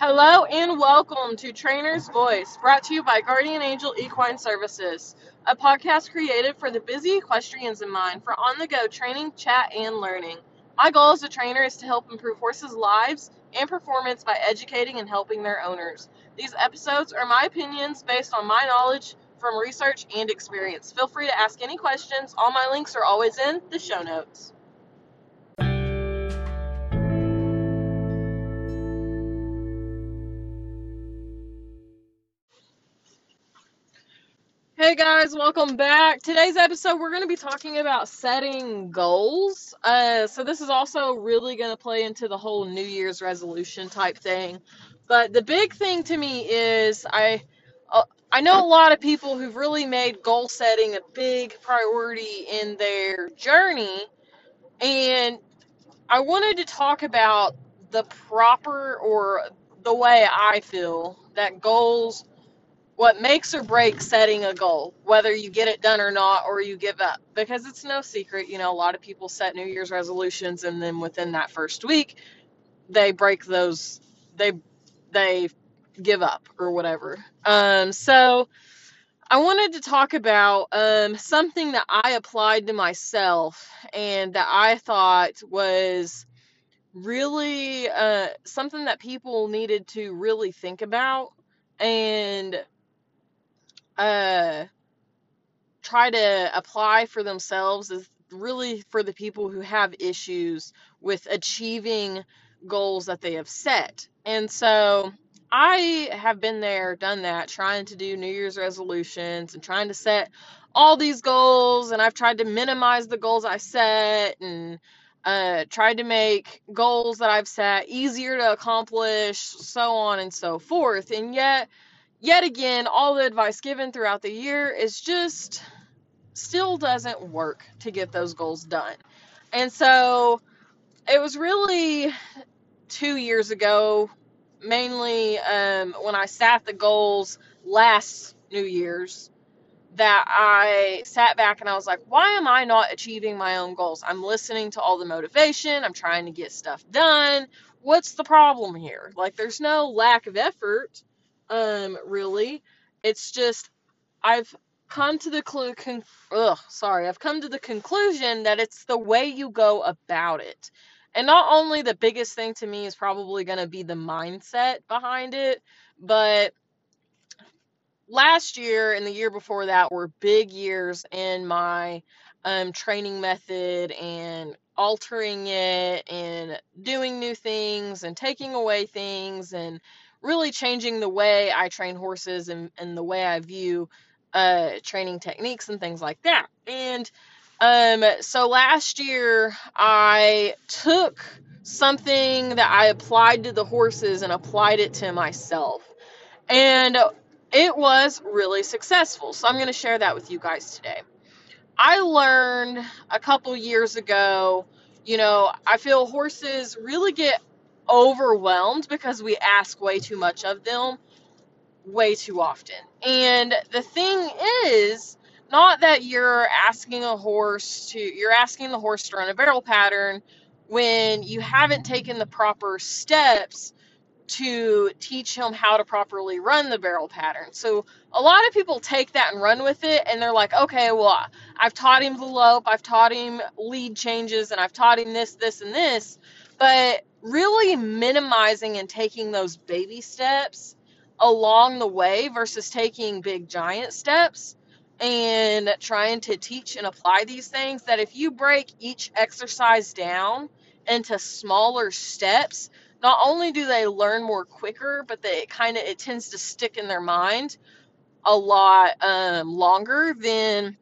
Hello and welcome to Trainer's Voice, brought to you by Guardian Angel Equine Services, a podcast created for the busy equestrians in mind for on the go training, chat, and learning. My goal as a trainer is to help improve horses' lives and performance by educating and helping their owners. These episodes are my opinions based on my knowledge from research and experience. Feel free to ask any questions. All my links are always in the show notes. Hey guys, welcome back. Today's episode, we're going to be talking about setting goals. Uh, so, this is also really going to play into the whole New Year's resolution type thing. But the big thing to me is I. Uh, I know a lot of people who've really made goal setting a big priority in their journey, and I wanted to talk about the proper or the way I feel that goals what makes or breaks setting a goal, whether you get it done or not, or you give up. Because it's no secret, you know, a lot of people set New Year's resolutions and then within that first week, they break those, they, they give up or whatever. Um, so I wanted to talk about um, something that I applied to myself and that I thought was really uh, something that people needed to really think about. And uh try to apply for themselves is really for the people who have issues with achieving goals that they have set. And so I have been there, done that, trying to do New Year's resolutions and trying to set all these goals. And I've tried to minimize the goals I set and uh, tried to make goals that I've set easier to accomplish, so on and so forth. And yet, yet again, all the advice given throughout the year is just still doesn't work to get those goals done. And so it was really two years ago, mainly um, when I sat the goals last New Year's, that I sat back and I was like, why am I not achieving my own goals? I'm listening to all the motivation, I'm trying to get stuff done. What's the problem here? Like, there's no lack of effort, um, really. It's just I've come to the clu- con- ugh, sorry, I've come to the conclusion that it's the way you go about it. And not only the biggest thing to me is probably going to be the mindset behind it, but last year and the year before that were big years in my um, training method and altering it and doing new things and taking away things and really changing the way I train horses and, and the way I view uh, training techniques and things like that. And um, so last year I took something that I applied to the horses and applied it to myself. And it was really successful. So I'm going to share that with you guys today. I learned a couple years ago, you know, I feel horses really get overwhelmed because we ask way too much of them way too often. And the thing is, not that you're asking a horse to, you're asking the horse to run a barrel pattern when you haven't taken the proper steps to teach him how to properly run the barrel pattern. So a lot of people take that and run with it and they're like, okay, well, I've taught him the lope, I've taught him lead changes, and I've taught him this, this, and this. But really minimizing and taking those baby steps along the way versus taking big giant steps and trying to teach and apply these things that if you break each exercise down into smaller steps not only do they learn more quicker, but they kind of it tends to stick in their mind a lot um, longer than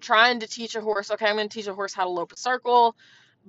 trying to teach a horse. Okay, I'm going to teach a horse how to lope a circle,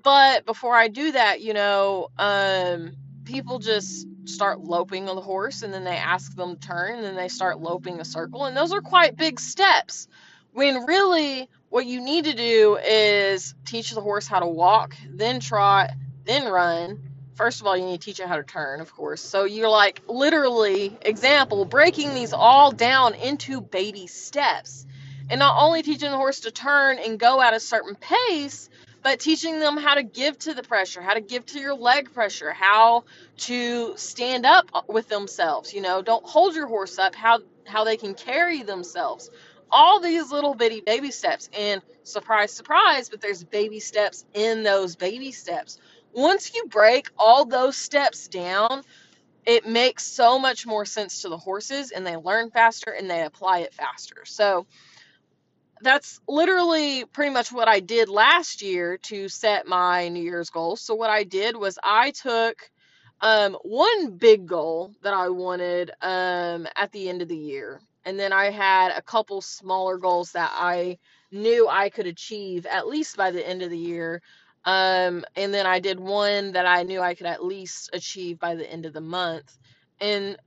but before I do that, you know, um, people just start loping on the horse, and then they ask them to turn, and then they start loping a circle, and those are quite big steps. When really, what you need to do is teach the horse how to walk, then trot, then run first of all, you need to teach it how to turn, of course. So you're like literally, example, breaking these all down into baby steps. And not only teaching the horse to turn and go at a certain pace, but teaching them how to give to the pressure, how to give to your leg pressure, how to stand up with themselves. You know, don't hold your horse up, how how they can carry themselves. All these little bitty baby steps. And surprise, surprise, but there's baby steps in those baby steps. Once you break all those steps down, it makes so much more sense to the horses and they learn faster and they apply it faster. So, that's literally pretty much what I did last year to set my New Year's goals. So what I did was I took um, one big goal that I wanted um, at the end of the year, and then I had a couple smaller goals that I knew I could achieve at least by the end of the year. Um, and then I did one that I knew I could at least achieve by the end of the month. And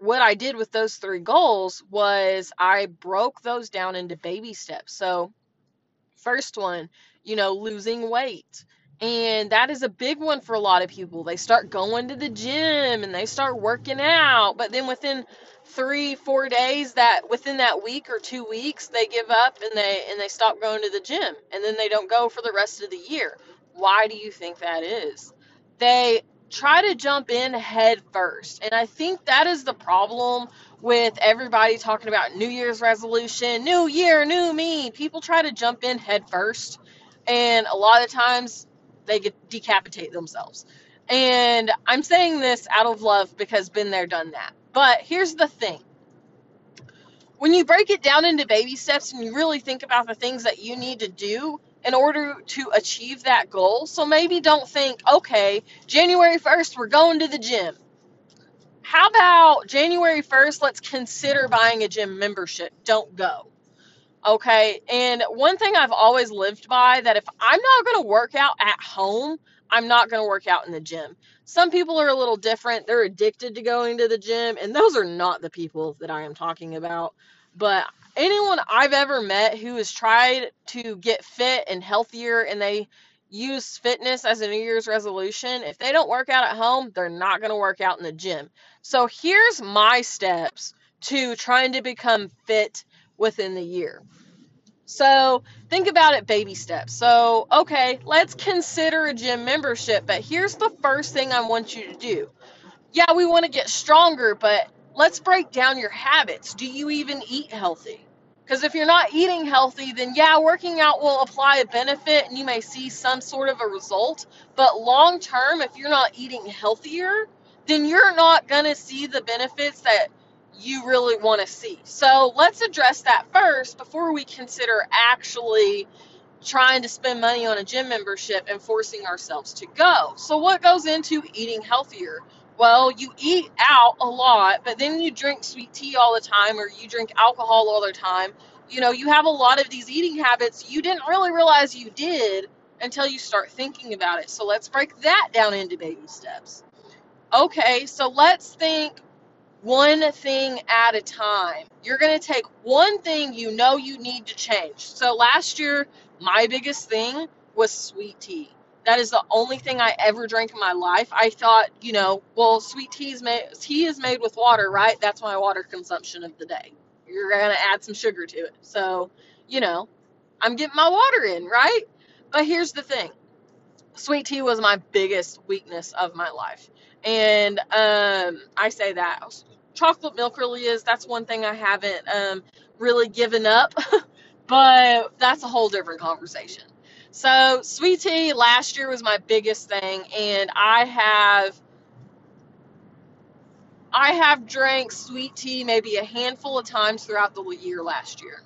what I did with those three goals was I broke those down into baby steps. So, first one, you know, losing weight. And that is a big one for a lot of people. They start going to the gym and they start working out, but then within 3 4 days that within that week or 2 weeks, they give up and they and they stop going to the gym and then they don't go for the rest of the year. Why do you think that is? They try to jump in head first. And I think that is the problem with everybody talking about New Year's resolution, new year, new me. People try to jump in head first, and a lot of times they get decapitate themselves. And I'm saying this out of love because been there, done that. But here's the thing. When you break it down into baby steps and you really think about the things that you need to do, in order to achieve that goal. So maybe don't think, okay, January 1st, we're going to the gym. How about January 1st, let's consider buying a gym membership? Don't go. Okay. And one thing I've always lived by that if I'm not going to work out at home, I'm not going to work out in the gym. Some people are a little different. They're addicted to going to the gym, and those are not the people that I am talking about. But anyone I've ever met who has tried to get fit and healthier and they use fitness as a New Year's resolution, if they don't work out at home, they're not going to work out in the gym. So here's my steps to trying to become fit within the year. So think about it baby steps. So, okay, let's consider a gym membership, but here's the first thing I want you to do. Yeah, we want to get stronger, but let's break down your habits. Do you even eat healthy? Because if you're not eating healthy, then yeah, working out will apply a benefit and you may see some sort of a result. But long term, if you're not eating healthier, then you're not going to see the benefits that you really want to see. So let's address that first before we consider actually trying to spend money on a gym membership and forcing ourselves to go. So, what goes into eating healthier? Well, you eat out a lot, but then you drink sweet tea all the time or you drink alcohol all the time. You know, you have a lot of these eating habits you didn't really realize you did until you start thinking about it. So, let's break that down into baby steps. Okay, so let's think one thing at a time. You're going to take one thing you know you need to change. So last year, my biggest thing was sweet tea. That is the only thing I ever drank in my life. I thought, you know, well, sweet tea is made tea is made with water, right? That's my water consumption of the day. You're going to add some sugar to it. So, you know, I'm getting my water in, right? But here's the thing. Sweet tea was my biggest weakness of my life. And um, I say that chocolate milk really is. That's one thing I haven't um, really given up, but that's a whole different conversation. So, sweet tea last year was my biggest thing, and I have I have drank sweet tea maybe a handful of times throughout the year last year.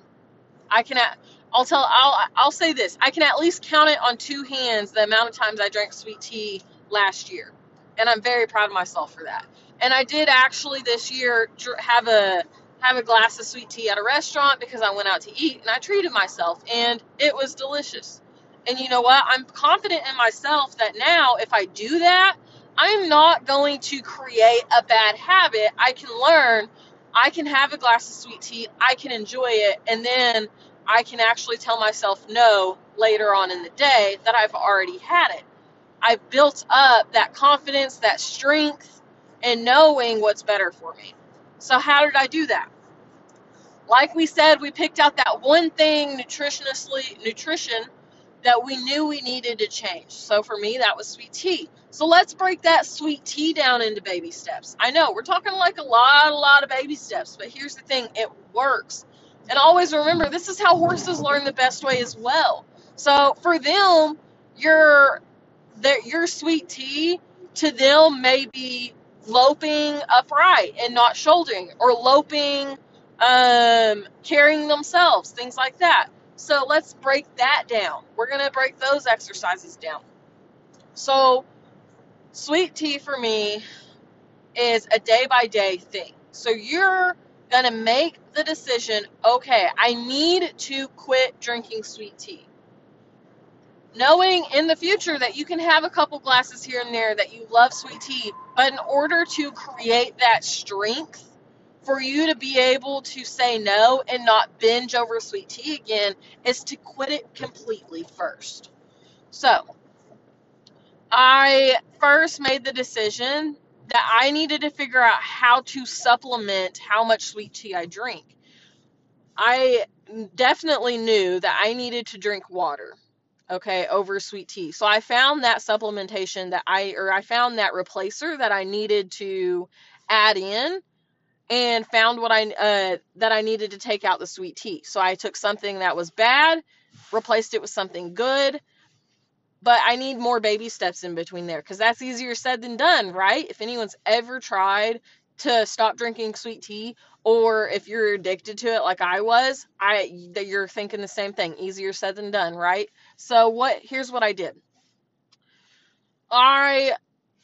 I can I'll tell I'll I'll say this. I can at least count it on two hands the amount of times I drank sweet tea last year. And I'm very proud of myself for that. And I did actually this year have a have a glass of sweet tea at a restaurant because I went out to eat and I treated myself and it was delicious. And you know what? I'm confident in myself that now if I do that, I'm not going to create a bad habit. I can learn, I can have a glass of sweet tea, I can enjoy it, and then I can actually tell myself no later on in the day that I've already had it. I've built up that confidence, that strength, and knowing what's better for me. So, how did I do that? Like we said, we picked out that one thing nutritionally, nutrition that we knew we needed to change. So for me, that was sweet tea. So let's break that sweet tea down into baby steps. I know we're talking like a lot, a lot of baby steps, but here's the thing it works. And always remember, this is how horses learn the best way as well. So for them, your their, your sweet tea to them may be loping upright and not shouldering, or loping, um, carrying themselves, things like that. So let's break that down. We're gonna break those exercises down. So sweet tea for me is a day by day thing. So you're going to make the decision okay, I need to quit drinking sweet tea. Knowing in the future that you can have a couple glasses here and there that you love sweet tea, but in order to create that strength for you to be able to say no and not binge over sweet tea again, is to quit it completely first. So, I first made the decision that I needed to figure out how to supplement how much sweet tea I drink. I definitely knew that I needed to drink water, okay, over sweet tea. So I found that supplementation that I, or I found that replacer that I needed to add in and found what I, uh, that I needed to take out the sweet tea. So I took something that was bad, replaced it with something good, but I need more baby steps in between there because that's easier said than done, right? If anyone's ever tried to stop drinking sweet tea, or if you're addicted to it like I was, I that you're thinking the same thing. Easier said than done, right? So what? Here's what I did. I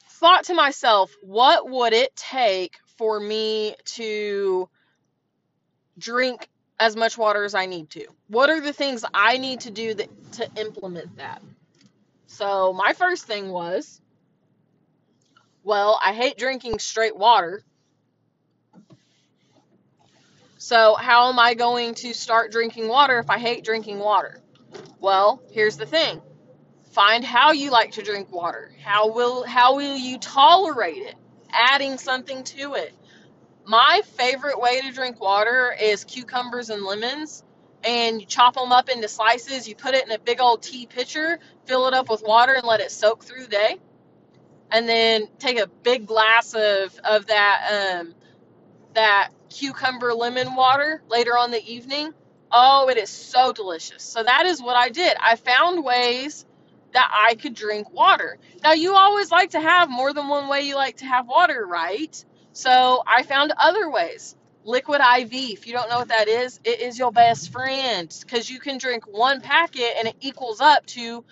thought to myself, what would it take for me to drink as much water as I need to? What are the things I need to do that, to implement that? So my first thing was, well, I hate drinking straight water. So how am I going to start drinking water if I hate drinking water? Well, here's the thing. Find how you like to drink water. How will how will you tolerate it? Adding something to it. My favorite way to drink water is cucumbers and lemons and you chop them up into slices. You put it in a big old tea pitcher, fill it up with water, and let it soak through the day. And then take a big glass of of that um, that cucumber lemon water later on the evening. Oh, it is so delicious. So that is what I did. I found ways that I could drink water. Now, you always like to have more than one way you like to have water, right? So I found other ways. Liquid IV, if you don't know what that is, it is your best friend because you can drink one packet and it equals up to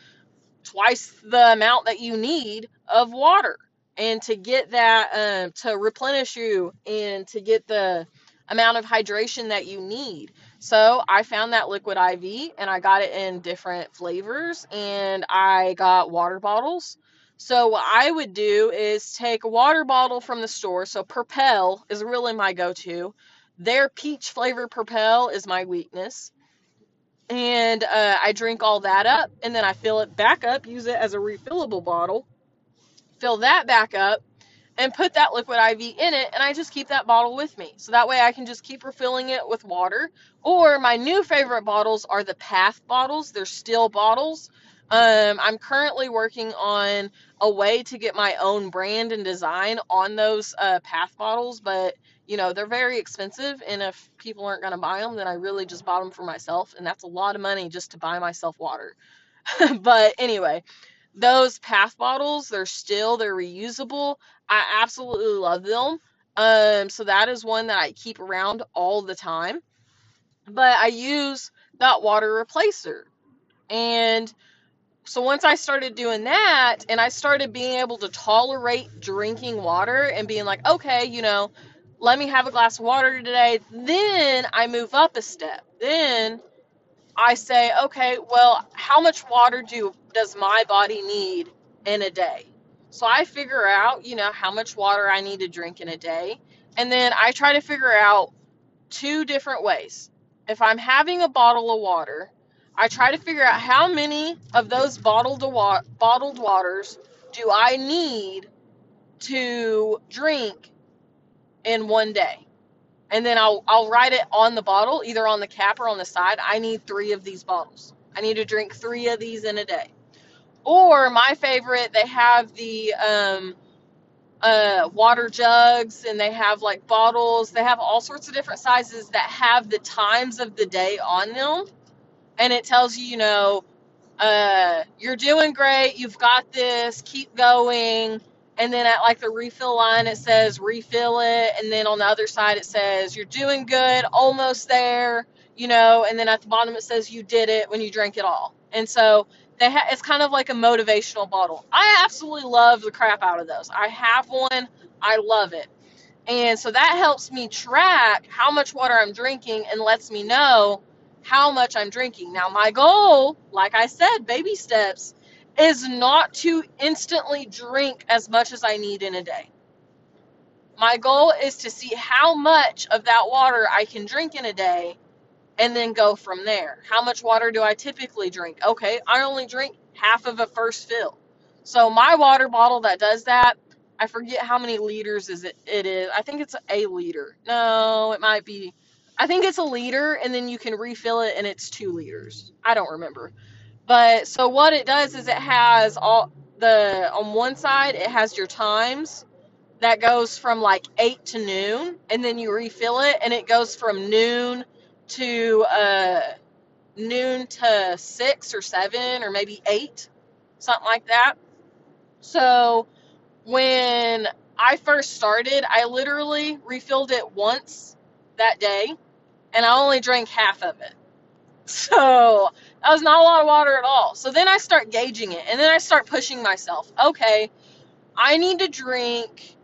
twice the amount that you need of water. And to get that, um, to replenish you and to get the amount of hydration that you need. So I found that liquid IV and I got it in different flavors and I got water bottles so what I would do is take a water bottle from the store. So Propel is really my go-to. Their peach flavor Propel is my weakness. And uh, I drink all that up and then I fill it back up, use it as a refillable bottle, fill that back up, and put that liquid IV in it, and I just keep that bottle with me. So that way I can just keep refilling it with water. Or my new favorite bottles are the Path bottles. They're steel bottles. Um, I'm currently working on a way to get my own brand and design on those uh, path bottles, but you know they're very expensive, and if people aren't going to buy them, then I really just bought them for myself, and that's a lot of money just to buy myself water. but anyway, those path bottles, they're still they're reusable. I absolutely love them. Um, so that is one that I keep around all the time. But I use that water replacer, and so once I started doing that and I started being able to tolerate drinking water and being like, okay, you know, let me have a glass of water today, then I move up a step. Then I say, okay, well, how much water do does my body need in a day? So I figure out, you know, how much water I need to drink in a day. And then I try to figure out two different ways. If I'm having a bottle of water, I try to figure out how many of those bottled wa- bottled waters do I need to drink in one day. And then I'll I'll write it on the bottle, either on the cap or on the side. I need 3 of these bottles. I need to drink three of these in a day. Or my favorite, they have the um, uh, water jugs and they have like bottles. They have all sorts of different sizes that have the times of the day on them. And it tells you, you know, uh, you're doing great, you've got this, keep going. And then at like the refill line, it says refill it. And then on the other side, it says you're doing good, almost there, you know. And then at the bottom, it says you did it when you drank it all. And so they ha- it's kind of like a motivational bottle. I absolutely love the crap out of those. I have one, I love it. And so that helps me track how much water I'm drinking and lets me know how much I'm drinking. Now, my goal, like I said, baby steps, is not to instantly drink as much as I need in a day. My goal is to see how much of that water I can drink in a day and then go from there. How much water do I typically drink? Okay, I only drink half of a first fill. So my water bottle that does that, I forget how many liters is it it is. I think it's a liter. No, it might be I think it's a liter and then you can refill it and it's 2 liters. I don't remember. But so what it does is it has all the on one side it has your times that goes from like 8 to noon and then you refill it and it goes from noon to uh noon to 6 or 7 or maybe 8 something like that so when i first started i literally refilled it once that day and i only drank half of it so that was not a lot of water at all so then i start gauging it and then i start pushing myself okay i need to drink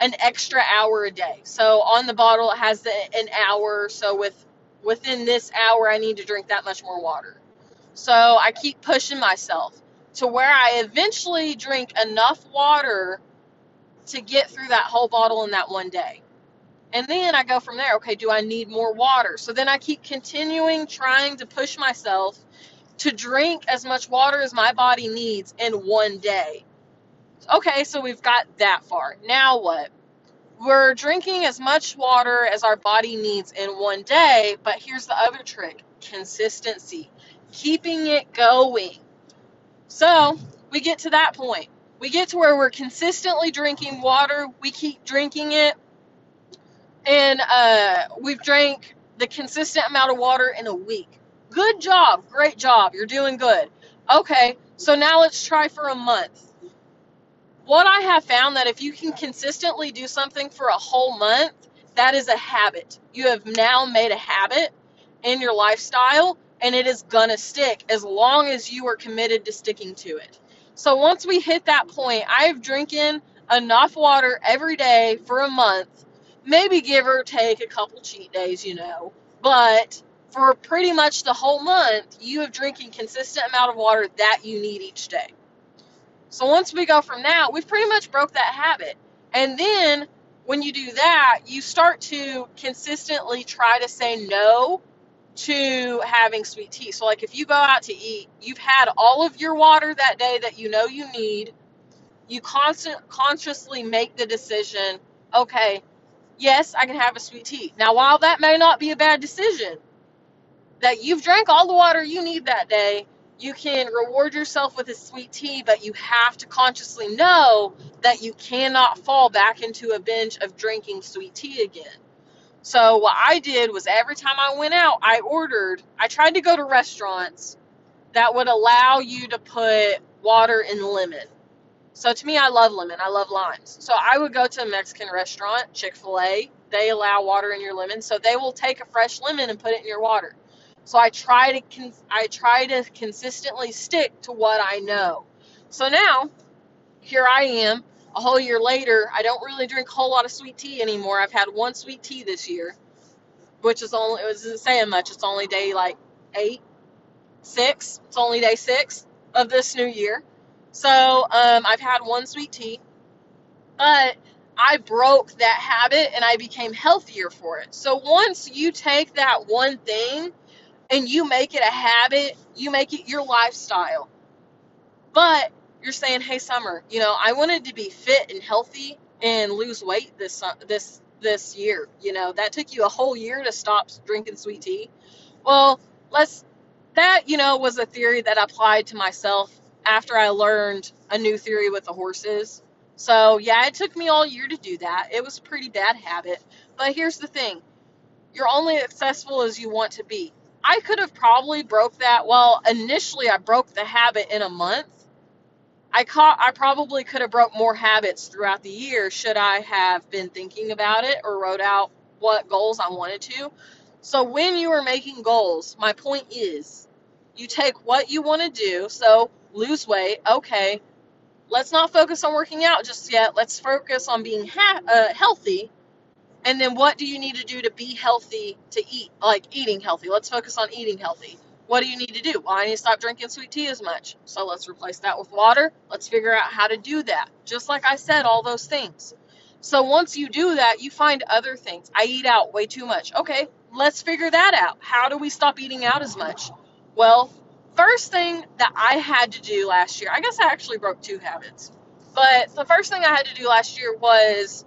an extra hour a day. So on the bottle it has the, an hour. So with within this hour I need to drink that much more water. So I keep pushing myself to where I eventually drink enough water to get through that whole bottle in that one day. And then I go from there. Okay, do I need more water? So then I keep continuing trying to push myself to drink as much water as my body needs in one day. Okay, so we've got that far. Now what? We're drinking as much water as our body needs in one day, but here's the other trick consistency, keeping it going. So we get to that point. We get to where we're consistently drinking water, we keep drinking it, and uh, we've drank the consistent amount of water in a week. Good job, great job, you're doing good. Okay, so now let's try for a month what I have found that if you can consistently do something for a whole month, that is a habit. You have now made a habit in your lifestyle and it is going to stick as long as you are committed to sticking to it. So once we hit that point, I've drinking enough water every day for a month, maybe give or take a couple cheat days, you know. But for pretty much the whole month, you have drinking consistent amount of water that you need each day. So once we go from that, we've pretty much broke that habit. And then when you do that, you start to consistently try to say no to having sweet tea. So like if you go out to eat, you've had all of your water that day that you know you need. You constant consciously make the decision, okay, yes, I can have a sweet tea. Now while that may not be a bad decision, that you've drank all the water you need that day, you can reward yourself with a sweet tea, but you have to consciously know that you cannot fall back into a binge of drinking sweet tea again. So, what I did was every time I went out, I ordered, I tried to go to restaurants that would allow you to put water in lemon. So, to me, I love lemon, I love limes. So, I would go to a Mexican restaurant, Chick fil A, they allow water in your lemon. So, they will take a fresh lemon and put it in your water. So I try to con- I try to consistently stick to what I know. So now, here I am, a whole year later. I don't really drink a whole lot of sweet tea anymore. I've had one sweet tea this year, which is only it wasn't saying much. It's only day like eight, six. It's only day six of this new year. So um, I've had one sweet tea, but I broke that habit and I became healthier for it. So once you take that one thing and you make it a habit, you make it your lifestyle. But you're saying, "Hey, Summer, you know, I wanted to be fit and healthy and lose weight this this this year. You know, that took you a whole year to stop drinking sweet tea. Well, let's that you know was a theory that I applied to myself after I learned a new theory with the horses. So yeah, it took me all year to do that. It was a pretty bad habit. But here's the thing: you're only as successful as you want to be. I could have probably broke that. Well, initially I broke the habit in a month. I caught I probably could have broke more habits throughout the year should I have been thinking about it or wrote out what goals I wanted to. So when you are making goals, my point is you take what you want to do. So lose weight, okay. Let's not focus on working out just yet. Let's focus on being ha- uh, healthy and then what do you need to do to be healthy to eat? Like eating healthy. Let's focus on eating healthy. What do you need to do? Well, I need to stop drinking sweet tea as much. So let's replace that with water. Let's figure out how to do that. Just like I said, all those things. So once you do that, you find other things. I eat out way too much. Okay, let's figure that out. How do we stop eating out as much? Well, first thing that I had to do last year, I guess I actually broke two habits. But the first thing I had to do last year was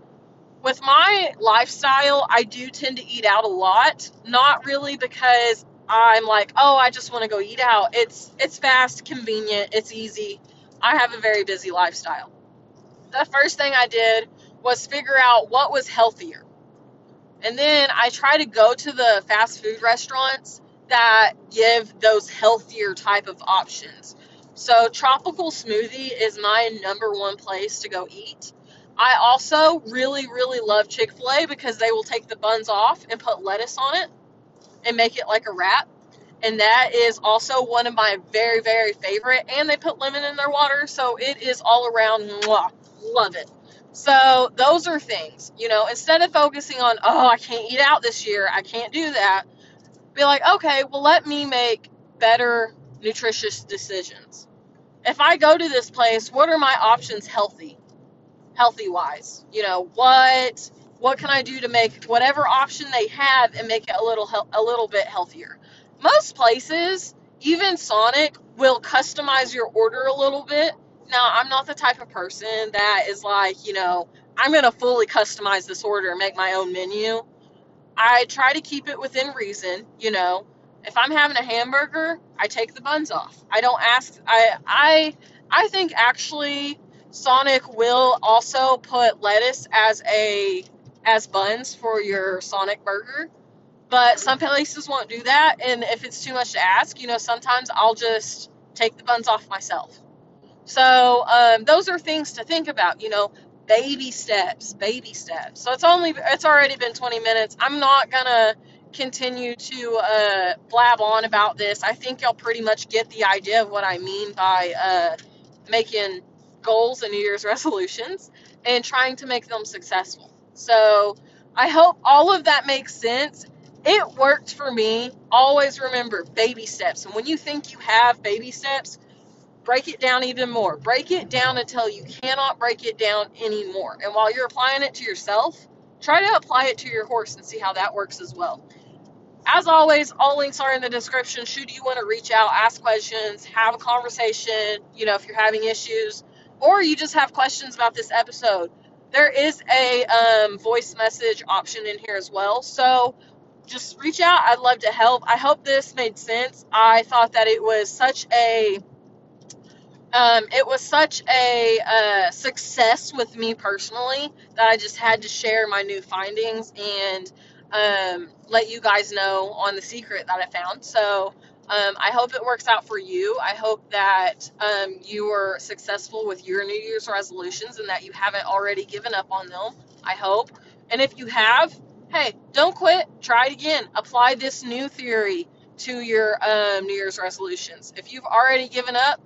with my lifestyle, I do tend to eat out a lot. Not really because I'm like, oh, I just want to go eat out. It's it's fast, convenient, it's easy. I have a very busy lifestyle. The first thing I did was figure out what was healthier. And then I try to go to the fast food restaurants that give those healthier type of options. So tropical smoothie is my number one place to go eat I also really, really love Chick fil A because they will take the buns off and put lettuce on it and make it like a wrap. And that is also one of my very, very favorite. And they put lemon in their water, so it is all around mwah, love it. So those are things, you know, instead of focusing on, oh, I can't eat out this year, I can't do that, be like, okay, well, let me make better, nutritious decisions. If I go to this place, what are my options healthy? Healthy wise. You know, what what can I do to make whatever option they have and make it a little a little bit healthier? Most places, even Sonic, will customize your order a little bit. Now, I'm not the type of person that is like, you know, I'm going to fully customize this order and make my own menu. I try to keep it within reason, you know. If I'm having a hamburger, I take the buns off. I don't ask I I I think actually Sonic will also put lettuce as a as buns for your Sonic burger. But some places won't do that, and if it's too much to ask, you know, sometimes I'll just take the buns off myself. So um, those are things to think about. You know, baby steps, baby steps. So it's only it's already been 20 minutes. I'm not gonna continue to uh, blab on about this. I think y'all pretty much get the idea of what I mean by uh, making goals and New Year's resolutions and trying to make them successful. So I hope all of that makes sense. It worked for me. Always remember baby steps. And when you think you have baby steps, break it down even more. Break it down until you cannot break it down anymore. And while you're applying it to yourself, try to apply it to your horse and see how that works as well. As always, all links are in the description. Should you want to reach out, ask questions, have a conversation, you know, if you're having issues, or you just have questions about this episode, there is a um, voice message option in here as well. So just reach out. I'd love to help. I hope this made sense. I thought that it was such a um, it was such a uh, success with me personally that I just had to share my new findings and um, let you guys know on the secret that I found. So um, I hope it works out for you. I hope that um, you are successful with your New Year's resolutions and that you haven't already given up on them. I hope. And if you have, hey, don't quit. Try it again. Apply this new theory to your um, New Year's resolutions. If you've already given up,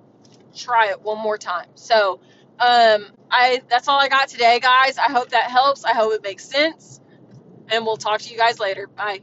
try it one more time. So, um, I that's all I got today, guys. I hope that helps. I hope it makes sense. And we'll talk to you guys later. Bye.